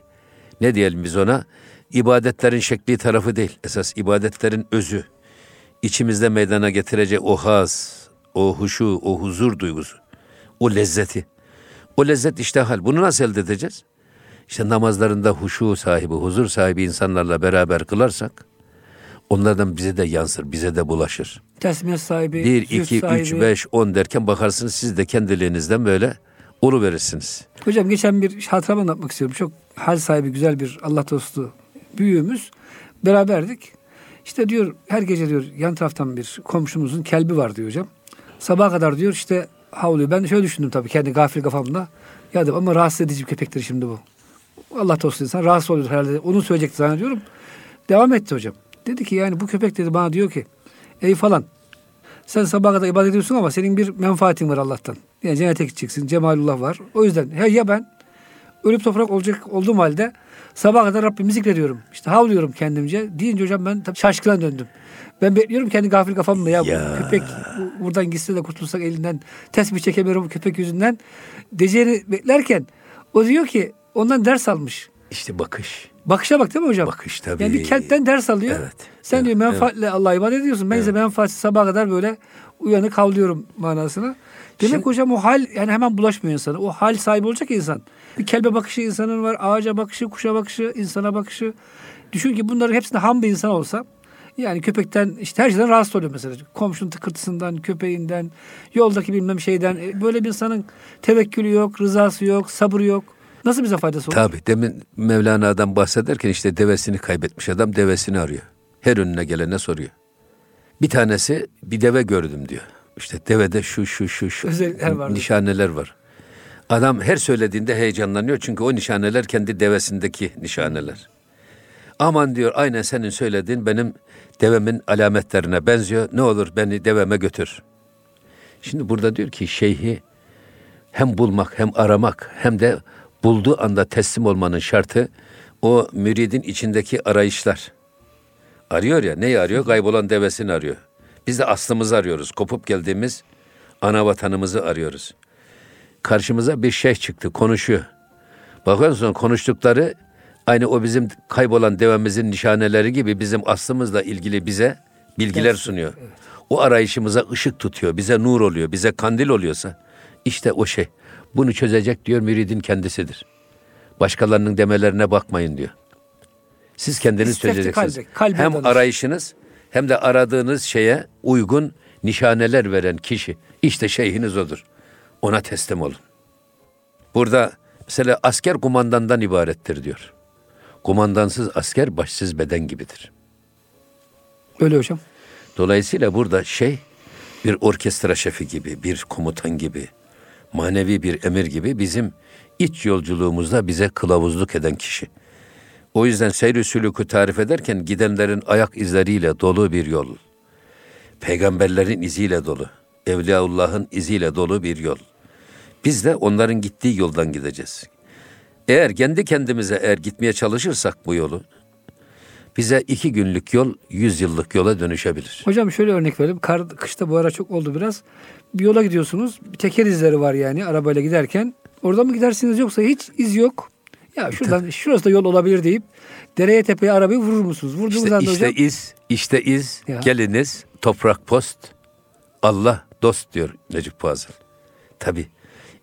ne diyelim biz ona ibadetlerin şekli tarafı değil. Esas ibadetlerin özü. içimizde meydana getirecek o haz, o huşu, o huzur duygusu. O lezzeti. O lezzet işte hal. Bunu nasıl elde edeceğiz? İşte namazlarında huşu sahibi, huzur sahibi insanlarla beraber kılarsak onlardan bize de yansır, bize de bulaşır. Tesmiyet sahibi, Bir, iki, sahibi. üç, beş, on derken bakarsınız siz de kendiliğinizden böyle ulu verirsiniz. Hocam geçen bir hatıram anlatmak istiyorum. Çok hal sahibi güzel bir Allah dostu büyüğümüz. Beraberdik. İşte diyor her gece diyor yan taraftan bir komşumuzun kelbi var diyor hocam. Sabaha kadar diyor işte havluyor. Ben de şöyle düşündüm tabii kendi gafil kafamda. Ya dedim ama rahatsız edici bir köpektir şimdi bu. Allah dostu insan rahatsız oluyor herhalde. Onu söyleyecekti zannediyorum. Devam etti hocam. Dedi ki yani bu köpek dedi bana diyor ki ey falan sen sabaha kadar ibadet ediyorsun ama senin bir menfaatin var Allah'tan. Yani cennete gideceksin. Cemalullah var. O yüzden ya, ya ben ölüp toprak olacak olduğum halde sabaha kadar Rabbimi zikrediyorum. İşte havlıyorum kendimce. Deyince hocam ben tabii şaşkına döndüm. Ben bekliyorum kendi gafil kafamla ya, ya. Köpek bu, buradan gitse de kurtulsak elinden tesbih çekemiyorum bu köpek yüzünden. Diyeceğini beklerken o diyor ki ondan ders almış. İşte bakış. Bakışa bak değil mi hocam? Bakış tabii. Yani bir kentten ders alıyor. Evet. Sen evet, diyor menfaatle evet. Allah'a ibadet ediyorsun. Ben evet. ise menfaatsiz sabaha kadar böyle uyanık havlıyorum manasına. Demek Şimdi, hocam o hal yani hemen bulaşmıyor insana. O hal sahibi olacak insan. Bir kelbe bakışı insanın var. Ağaca bakışı, kuşa bakışı, insana bakışı. Düşün ki bunların hepsinde ham bir insan olsa yani köpekten işte her şeyden rahatsız oluyor mesela. Komşunun tıkırtısından, köpeğinden, yoldaki bilmem şeyden. E, böyle bir insanın tevekkülü yok, rızası yok, sabrı yok. Nasıl bize faydası olur? Tabii demin Mevlana'dan bahsederken işte devesini kaybetmiş adam devesini arıyor. Her önüne gelene soruyor. Bir tanesi bir deve gördüm diyor. İşte devede şu şu şu şu var. nişaneler var. Adam her söylediğinde heyecanlanıyor çünkü o nişaneler kendi devesindeki nişaneler. Aman diyor aynen senin söylediğin benim devemin alametlerine benziyor. Ne olur beni deveme götür. Şimdi burada diyor ki şeyhi hem bulmak hem aramak hem de bulduğu anda teslim olmanın şartı o müridin içindeki arayışlar. Arıyor ya neyi arıyor? Kaybolan devesini arıyor. Biz de aslımızı arıyoruz. Kopup geldiğimiz ana vatanımızı arıyoruz. Karşımıza bir şey çıktı konuşuyor. Bakıyorsun konuştukları aynı o bizim kaybolan devemizin nişaneleri gibi bizim aslımızla ilgili bize bilgiler sunuyor. O arayışımıza ışık tutuyor, bize nur oluyor, bize kandil oluyorsa işte o şey. Bunu çözecek diyor müridin kendisidir. Başkalarının demelerine bakmayın diyor. Siz kendiniz İstefti çözeceksiniz. kalbe, kalbe hem danış. arayışınız hem de aradığınız şeye uygun nişaneler veren kişi. işte şeyhiniz odur. Ona teslim olun. Burada mesela asker kumandandan ibarettir diyor. Kumandansız asker başsız beden gibidir. Öyle hocam. Dolayısıyla burada şey bir orkestra şefi gibi, bir komutan gibi, manevi bir emir gibi bizim iç yolculuğumuzda bize kılavuzluk eden kişi. O yüzden seyr-i sülükü tarif ederken gidenlerin ayak izleriyle dolu bir yol. Peygamberlerin iziyle dolu, Evliyaullah'ın iziyle dolu bir yol. Biz de onların gittiği yoldan gideceğiz. Eğer kendi kendimize eğer gitmeye çalışırsak bu yolu, bize iki günlük yol yüz yıllık yola dönüşebilir. Hocam şöyle örnek verelim. Kar, kışta bu ara çok oldu biraz. Bir yola gidiyorsunuz. Bir teker izleri var yani arabayla giderken. Orada mı gidersiniz yoksa hiç iz yok. Ya şuradan şurası da yol olabilir deyip dereye tepeye arabayı vurur musunuz? Vurduğunuz İşte, anda işte hocam iz, işte iz, Ya. geliniz, toprak post, Allah dost diyor Necip Fazıl. Tabi.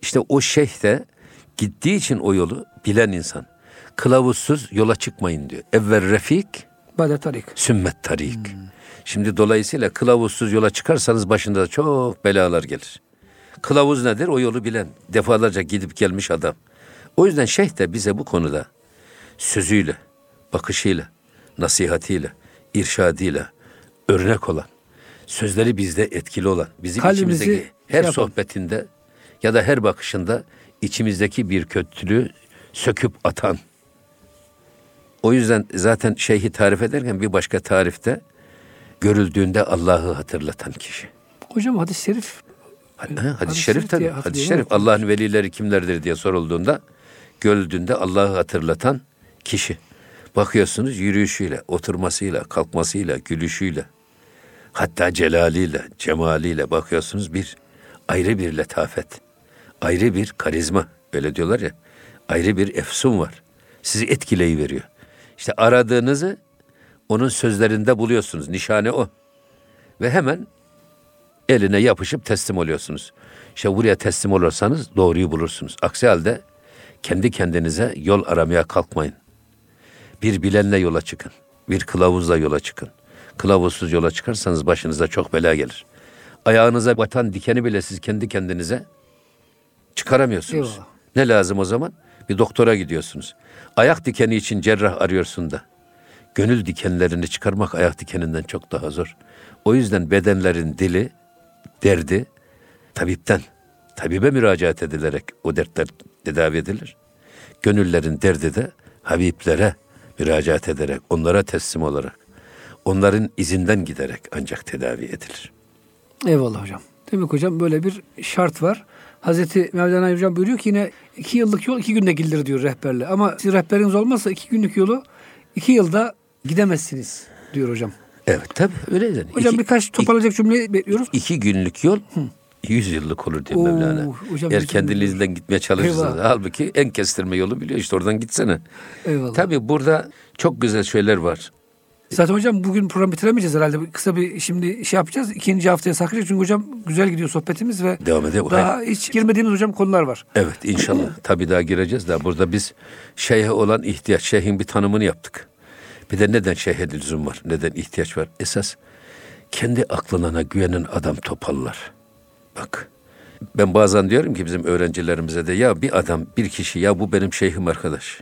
İşte o şeyh de gittiği için o yolu bilen insan. Kılavuzsuz yola çıkmayın diyor. Evvel refik, Bade tarik. sümmet tarik. Şimdi dolayısıyla kılavuzsuz yola çıkarsanız başında çok belalar gelir. Kılavuz nedir? O yolu bilen, defalarca gidip gelmiş adam. O yüzden şeyh de bize bu konuda sözüyle, bakışıyla, nasihatiyle, irşadıyla örnek olan, sözleri bizde etkili olan, bizim Kalbimizi içimizdeki her şey sohbetinde ya da her bakışında içimizdeki bir kötülüğü söküp atan. O yüzden zaten şeyhi tarif ederken bir başka tarifte görüldüğünde Allah'ı hatırlatan kişi. Hocam hadis-i şerif Ha, Hadis-i Hadis-i şerif tabii. Hadis-i şerif Allah'ın velileri kimlerdir diye sorulduğunda görüldüğünde Allah'ı hatırlatan kişi. Bakıyorsunuz yürüyüşüyle, oturmasıyla, kalkmasıyla, gülüşüyle, hatta celaliyle, cemaliyle bakıyorsunuz bir ayrı bir letafet, ayrı bir karizma. Öyle diyorlar ya, ayrı bir efsun var. Sizi etkileyiveriyor. İşte aradığınızı onun sözlerinde buluyorsunuz. Nişane o. Ve hemen eline yapışıp teslim oluyorsunuz. İşte buraya teslim olursanız doğruyu bulursunuz. Aksi halde kendi kendinize yol aramaya kalkmayın. Bir bilenle yola çıkın. Bir kılavuzla yola çıkın. Kılavuzsuz yola çıkarsanız başınıza çok bela gelir. Ayağınıza batan dikeni bile siz kendi kendinize çıkaramıyorsunuz. Eyvallah. Ne lazım o zaman? Bir doktora gidiyorsunuz. Ayak dikeni için cerrah arıyorsun da. Gönül dikenlerini çıkarmak ayak dikeninden çok daha zor. O yüzden bedenlerin dili, derdi tabipten, tabibe müracaat edilerek o dertler tedavi edilir. Gönüllerin derdi de Habiblere müracaat ederek, onlara teslim olarak, onların izinden giderek ancak tedavi edilir. Eyvallah hocam. Demek hocam böyle bir şart var. Hazreti Mevlana hocam buyuruyor ki yine iki yıllık yol iki günde gidilir diyor rehberle. Ama sizin rehberiniz olmazsa iki günlük yolu iki yılda gidemezsiniz diyor hocam. Evet tabii öyle yani. Hocam İki- birkaç toparlayacak cümle bekliyoruz. iki günlük yol yüz yıllık olur diyor Oo, Mevlana. hocam Eğer yüz kendinizden gitmeye çalışırsanız. Eyvah. Halbuki en kestirme yolu biliyor işte oradan gitsene. Eyvallah. Tabii burada çok güzel şeyler var. Zaten hocam bugün program bitiremeyeceğiz herhalde. Kısa bir şimdi şey yapacağız. İkinci haftaya saklayacağız. Çünkü hocam güzel gidiyor sohbetimiz ve Devam edelim. daha hiç girmediğimiz hocam konular var. Evet inşallah. Tabii daha gireceğiz de burada biz şeyhe olan ihtiyaç, şeyhin bir tanımını yaptık. Bir de neden şeyhe lüzum var, neden ihtiyaç var? Esas kendi aklına güvenen adam topallar. Bak ben bazen diyorum ki bizim öğrencilerimize de ya bir adam, bir kişi ya bu benim şeyhim arkadaş.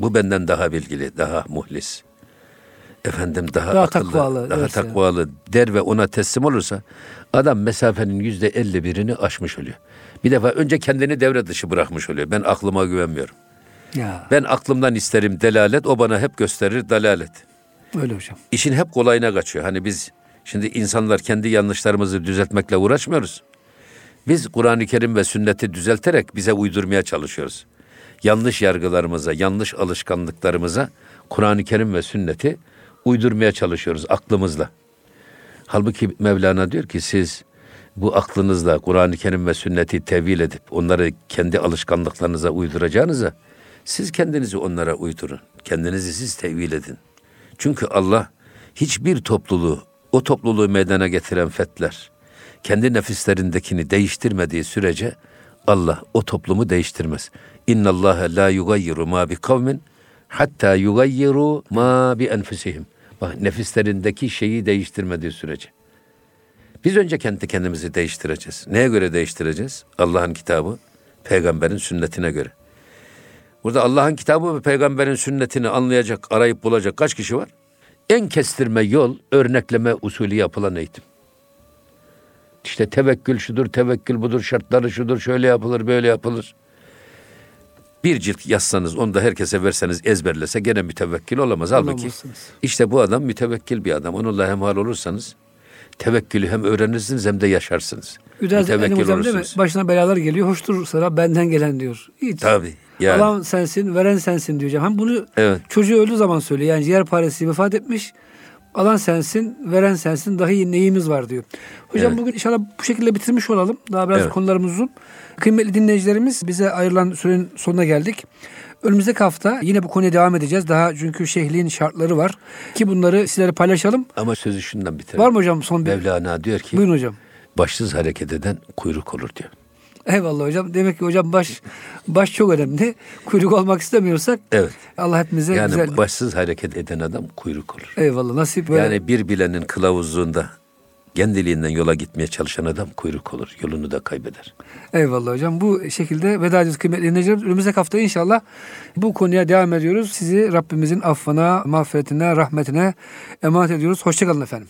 Bu benden daha bilgili, daha muhlis. Efendim daha, Daha akıllı, takvalı, daha derse. takvalı der ve ona teslim olursa adam mesafenin yüzde elli birini aşmış oluyor. Bir defa önce kendini devre dışı bırakmış oluyor. Ben aklıma güvenmiyorum. Ya Ben aklımdan isterim delalet, o bana hep gösterir dalalet. öyle hocam. İşin hep kolayına kaçıyor. Hani biz şimdi insanlar kendi yanlışlarımızı düzeltmekle uğraşmıyoruz. Biz Kur'an-ı Kerim ve sünneti düzelterek bize uydurmaya çalışıyoruz. Yanlış yargılarımıza, yanlış alışkanlıklarımıza Kur'an-ı Kerim ve sünneti uydurmaya çalışıyoruz aklımızla. Halbuki Mevlana diyor ki siz bu aklınızla Kur'an-ı Kerim ve sünneti tevil edip onları kendi alışkanlıklarınıza uyduracağınıza siz kendinizi onlara uydurun. Kendinizi siz tevil edin. Çünkü Allah hiçbir topluluğu, o topluluğu meydana getiren fetler, kendi nefislerindekini değiştirmediği sürece Allah o toplumu değiştirmez. İnna Allah la yugayyiru ma bi kavmin hatta yugayyiru ma bi enfusihim. Bak nefislerindeki şeyi değiştirmediği sürece. Biz önce kendi kendimizi değiştireceğiz. Neye göre değiştireceğiz? Allah'ın kitabı, peygamberin sünnetine göre. Burada Allah'ın kitabı ve peygamberin sünnetini anlayacak, arayıp bulacak kaç kişi var? En kestirme yol örnekleme usulü yapılan eğitim. İşte tevekkül şudur, tevekkül budur, şartları şudur, şöyle yapılır, böyle yapılır. Bir cilt yazsanız, onu da herkese verseniz ezberlese gene mütevekkil olamaz. Halbuki işte bu adam mütevekkil bir adam. Onunla hemhal olursanız tevekkülü hem öğrenirsiniz hem de yaşarsınız. Üdaz Elim Mütevekkil hocam değil mi? olursunuz. Başına belalar geliyor. Hoştur sıra benden gelen diyor. Hiç. Tabii. Yani. Alan sensin, veren sensin diyor hocam. Hem bunu Evet. çocuğu öldüğü zaman söylüyor. Yani ciğer paresi vefat etmiş. Alan sensin, veren sensin. Dahi neyimiz var diyor. Hocam Evet. bugün inşallah bu şekilde bitirmiş olalım. Daha biraz Evet. konularımız uzun. Kıymetli dinleyicilerimiz bize ayrılan sürenin sonuna geldik. Önümüzdeki hafta yine bu konuya devam edeceğiz. Daha çünkü şehliğin şartları var. Ki bunları sizlere paylaşalım. Ama sözü şundan bitirelim. Var mı hocam son bir? Mevlana diyor ki Buyurun hocam. başsız hareket eden kuyruk olur diyor. Eyvallah hocam. Demek ki hocam baş baş çok önemli. Kuyruk olmak istemiyorsak Evet. Allah hepimize Yani güzel. başsız hareket eden adam kuyruk olur. Eyvallah nasip böyle. Yani bir bilenin kılavuzluğunda kendiliğinden yola gitmeye çalışan adam kuyruk olur. Yolunu da kaybeder. Eyvallah hocam. Bu şekilde veda ediyoruz kıymetli dinleyicilerimiz. Önümüzdeki hafta inşallah bu konuya devam ediyoruz. Sizi Rabbimizin affına, mağfiretine, rahmetine emanet ediyoruz. Hoşçakalın efendim.